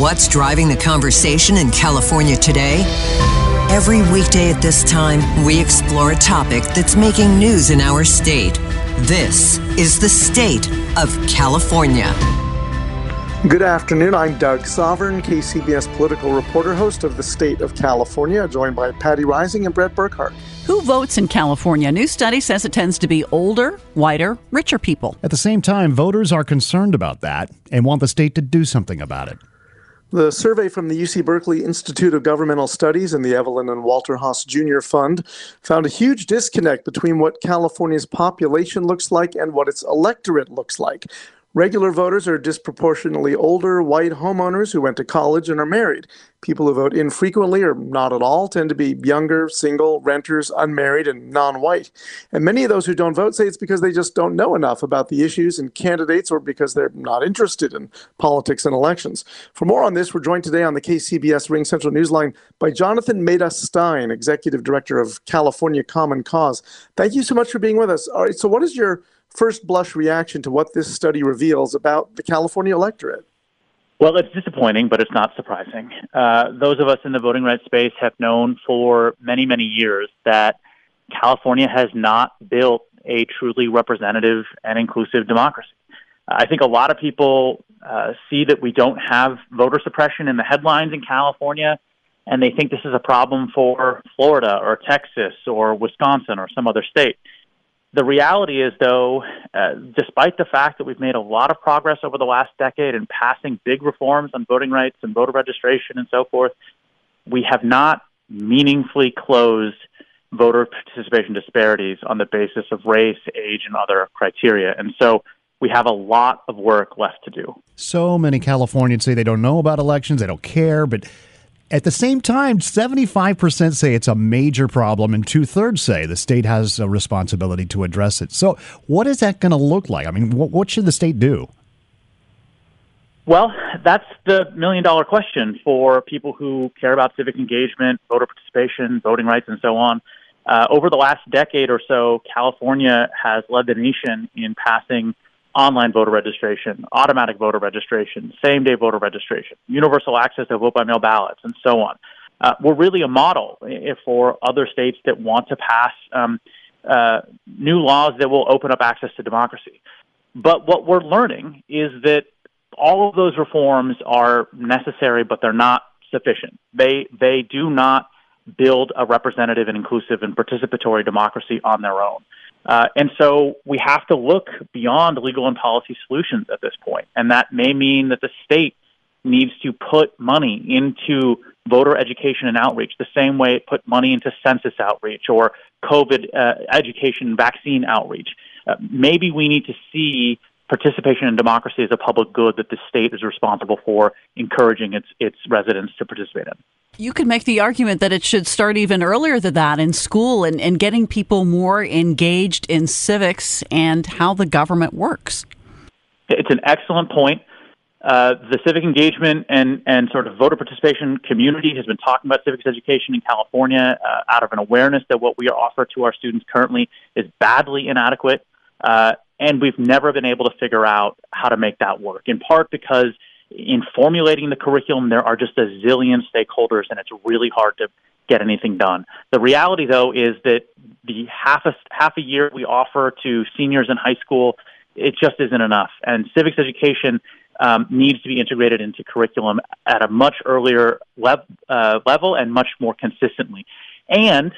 What's driving the conversation in California today? Every weekday at this time, we explore a topic that's making news in our state. This is the state of California. Good afternoon. I'm Doug Sovern, KCBS political reporter, host of the State of California, joined by Patti Reising and Bret Burkhart. Who votes in California? A new study says it tends to be older, whiter, richer people. At the same time, voters are concerned about that and want the state to do something about it. The survey from the UC Berkeley Institute of Governmental Studies and the Evelyn and Walter Haas Jr. Fund found a huge disconnect between what California's population looks like and what its electorate looks like. Regular voters are disproportionately older white homeowners who went to college and are married. People who vote infrequently or not at all tend to be younger, single, renters, unmarried, and non white. And many of those who don't vote say it's because they just don't know enough about the issues and candidates or because they're not interested in politics and elections. For more on this, we're joined today on the KCBS RingCentral Newsline by Jonathan Mehta Stein, Executive Director of California Common Cause. Thank you so much for being with us. All right, so what is your first blush reaction to what this study reveals about the California electorate? Well, it's disappointing, but it's not surprising. Uh, those of us in the voting rights space have known for many, many years that California has not built a truly representative and inclusive democracy. I think a lot of people uh, see that we don't have voter suppression in the headlines in California, and they think this is a problem for Florida or Texas or Wisconsin or some other state. The reality is, though, uh, despite the fact that we've made a lot of progress over the last decade in passing big reforms on voting rights and voter registration and so forth, we have not meaningfully closed voter participation disparities on the basis of race, age, and other criteria. And so we have a lot of work left to do. So many Californians say they don't know about elections, they don't care, but at the same time, 75% say it's a major problem, and two thirds say the state has a responsibility to address it. So, what is that going to look like? I mean, what, what should the state do? Well, that's the million dollar question for people who care about civic engagement, voter participation, voting rights, and so on. Uh, over the last decade or so, California has led the nation in passing online voter registration, automatic voter registration, same day voter registration, universal access to vote by mail ballots, and so on. Uh, we're really a model for other states that want to pass um, uh, new laws that will open up access to democracy. But what we're learning is that all of those reforms are necessary, but they're not sufficient. They they do not build a representative and inclusive and participatory democracy on their own. Uh, and so we have to look beyond legal and policy solutions at this point. And that may mean that the state needs to put money into voter education and outreach the same way it put money into census outreach or COVID uh, education vaccine outreach. Uh, maybe we need to see participation in democracy as a public good that the state is responsible for encouraging its, its residents to participate in. You could make the argument that it should start even earlier than that in school and, and getting people more engaged in civics and how the government works. It's an excellent point. Uh, the civic engagement and, and sort of voter participation community has been talking about civics education in California uh, out of an awareness that what we offer to our students currently is badly inadequate. Uh, and we've never been able to figure out how to make that work, in part because in formulating the curriculum, there are just a zillion stakeholders, and it's really hard to get anything done. The reality, though, is that the half a half a year we offer to seniors in high school, it just isn't enough. And civics education um, needs to be integrated into curriculum at a much earlier lev- uh, level and much more consistently. And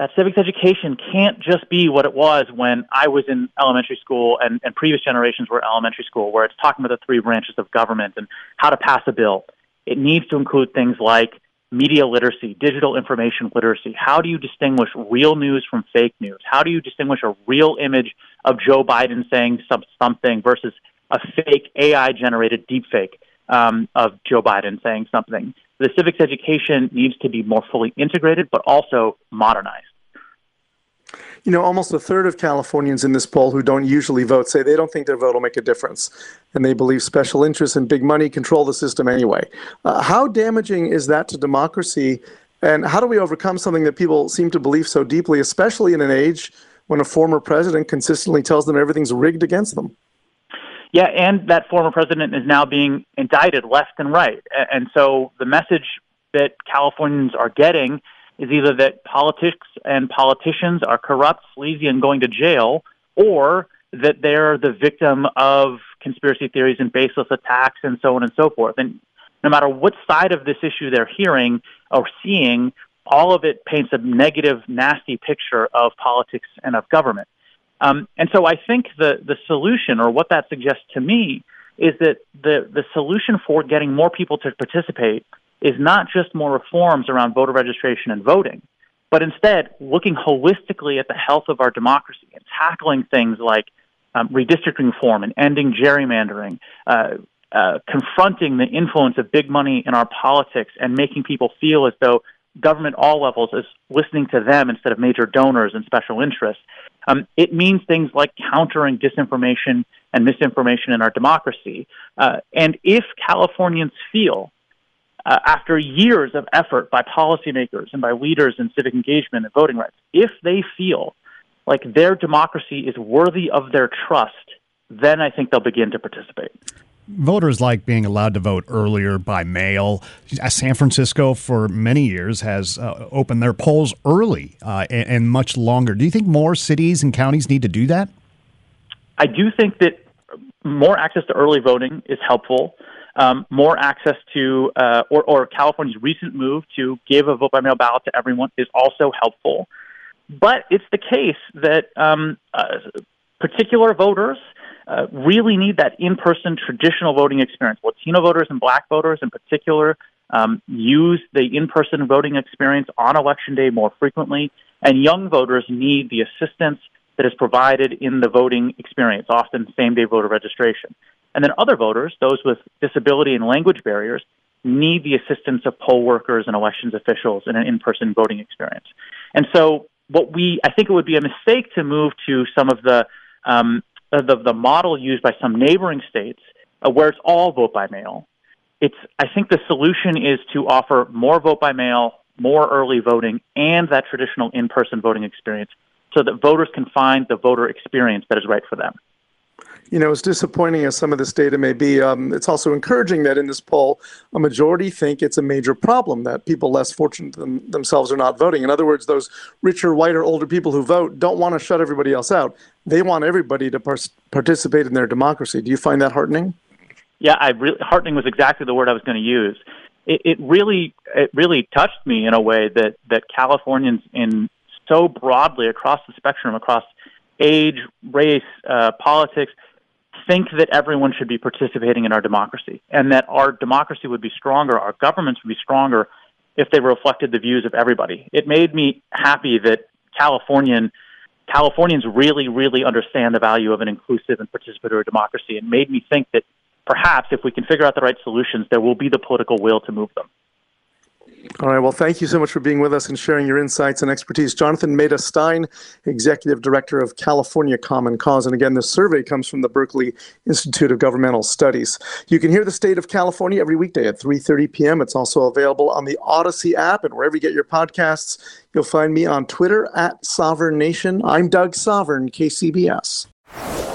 that civics education can't just be what it was when I was in elementary school and, and previous generations were elementary school, where it's talking about the three branches of government and how to pass a bill. It needs to include things like media literacy, digital information literacy. How do you distinguish real news from fake news? How do you distinguish a real image of Joe Biden saying some, something versus a fake AI generated deepfake um, of Joe Biden saying something. The civics education needs to be more fully integrated, but also modernized. You know, almost a third of Californians in this poll who don't usually vote say they don't think their vote will make a difference. And they believe special interests and big money control the system anyway. Uh, how damaging is that to democracy? And how do we overcome something that people seem to believe so deeply, especially in an age when a former president consistently tells them everything's rigged against them? Yeah, and that former president is now being indicted left and right. And so the message that Californians are getting is either that politics and politicians are corrupt, sleazy, and going to jail, or that they're the victim of conspiracy theories and baseless attacks and so on and so forth. And no matter what side of this issue they're hearing or seeing, all of it paints a negative, nasty picture of politics and of government. Um, and so I think the, the solution, or what that suggests to me, is that the, the solution for getting more people to participate is not just more reforms around voter registration and voting, but instead looking holistically at the health of our democracy and tackling things like um, redistricting reform and ending gerrymandering, uh, uh, confronting the influence of big money in our politics and making people feel as though government all levels is listening to them instead of major donors and special interests. Um, it means things like countering disinformation and misinformation in our democracy. Uh, and if Californians feel, uh, after years of effort by policymakers and by leaders in civic engagement and voting rights, if they feel like their democracy is worthy of their trust, then I think they'll begin to participate voters like being allowed to vote earlier by mail. Uh, San Francisco, for many years, has uh, opened their polls early uh, and, and, much longer. Do you think more cities and counties need to do that? I do think that more access to early voting is helpful. Um, more access to, uh, or, or, California's recent move to give a vote by mail ballot to everyone is also helpful. But it's the case that um, uh, particular voters uh, really need that in-person traditional voting experience. Latino voters and Black voters, in particular, um, use the in-person voting experience on election day more frequently, and young voters need the assistance that is provided in the voting experience, often same-day voter registration. And then other voters, those with disability and language barriers, need the assistance of poll workers and elections officials in an in-person voting experience. And so, what we I think it would be a mistake to move to some of the um, the, the model used by some neighboring states uh, where it's all vote by mail. It's, I think the solution is to offer more vote by mail, more early voting, and that traditional in person voting experience so that voters can find the voter experience that is right for them you know, as disappointing as some of this data may be, um, it's also encouraging that in this poll, a majority think it's a major problem that people less fortunate than themselves are not voting. In other words, those richer, whiter, older people who vote don't want to shut everybody else out. They want everybody to par- participate in their democracy. Do you find that heartening? Yeah, I really, heartening was exactly the word I was going to use. It, it really, it really touched me in a way that that Californians in so broadly across the spectrum, across age, race, uh, politics, think that everyone should be participating in our democracy and that our democracy would be stronger, our governments would be stronger if they reflected the views of everybody. It made me happy that Californian Californians really, really understand the value of an inclusive and participatory democracy and made me think that perhaps if we can figure out the right solutions, there will be the political will to move them. All right. Well, thank you so much for being with us and sharing your insights and expertise. Jonathan Mehta Stein, Executive Director of California Common Cause. And again, this survey comes from the Berkeley Institute of Governmental Studies. You can hear the state of California every weekday at 3.30 p.m. It's also available on the Odyssey app and wherever you get your podcasts. You'll find me on Twitter at Sovern Nation. I'm Doug Sovern, KCBS.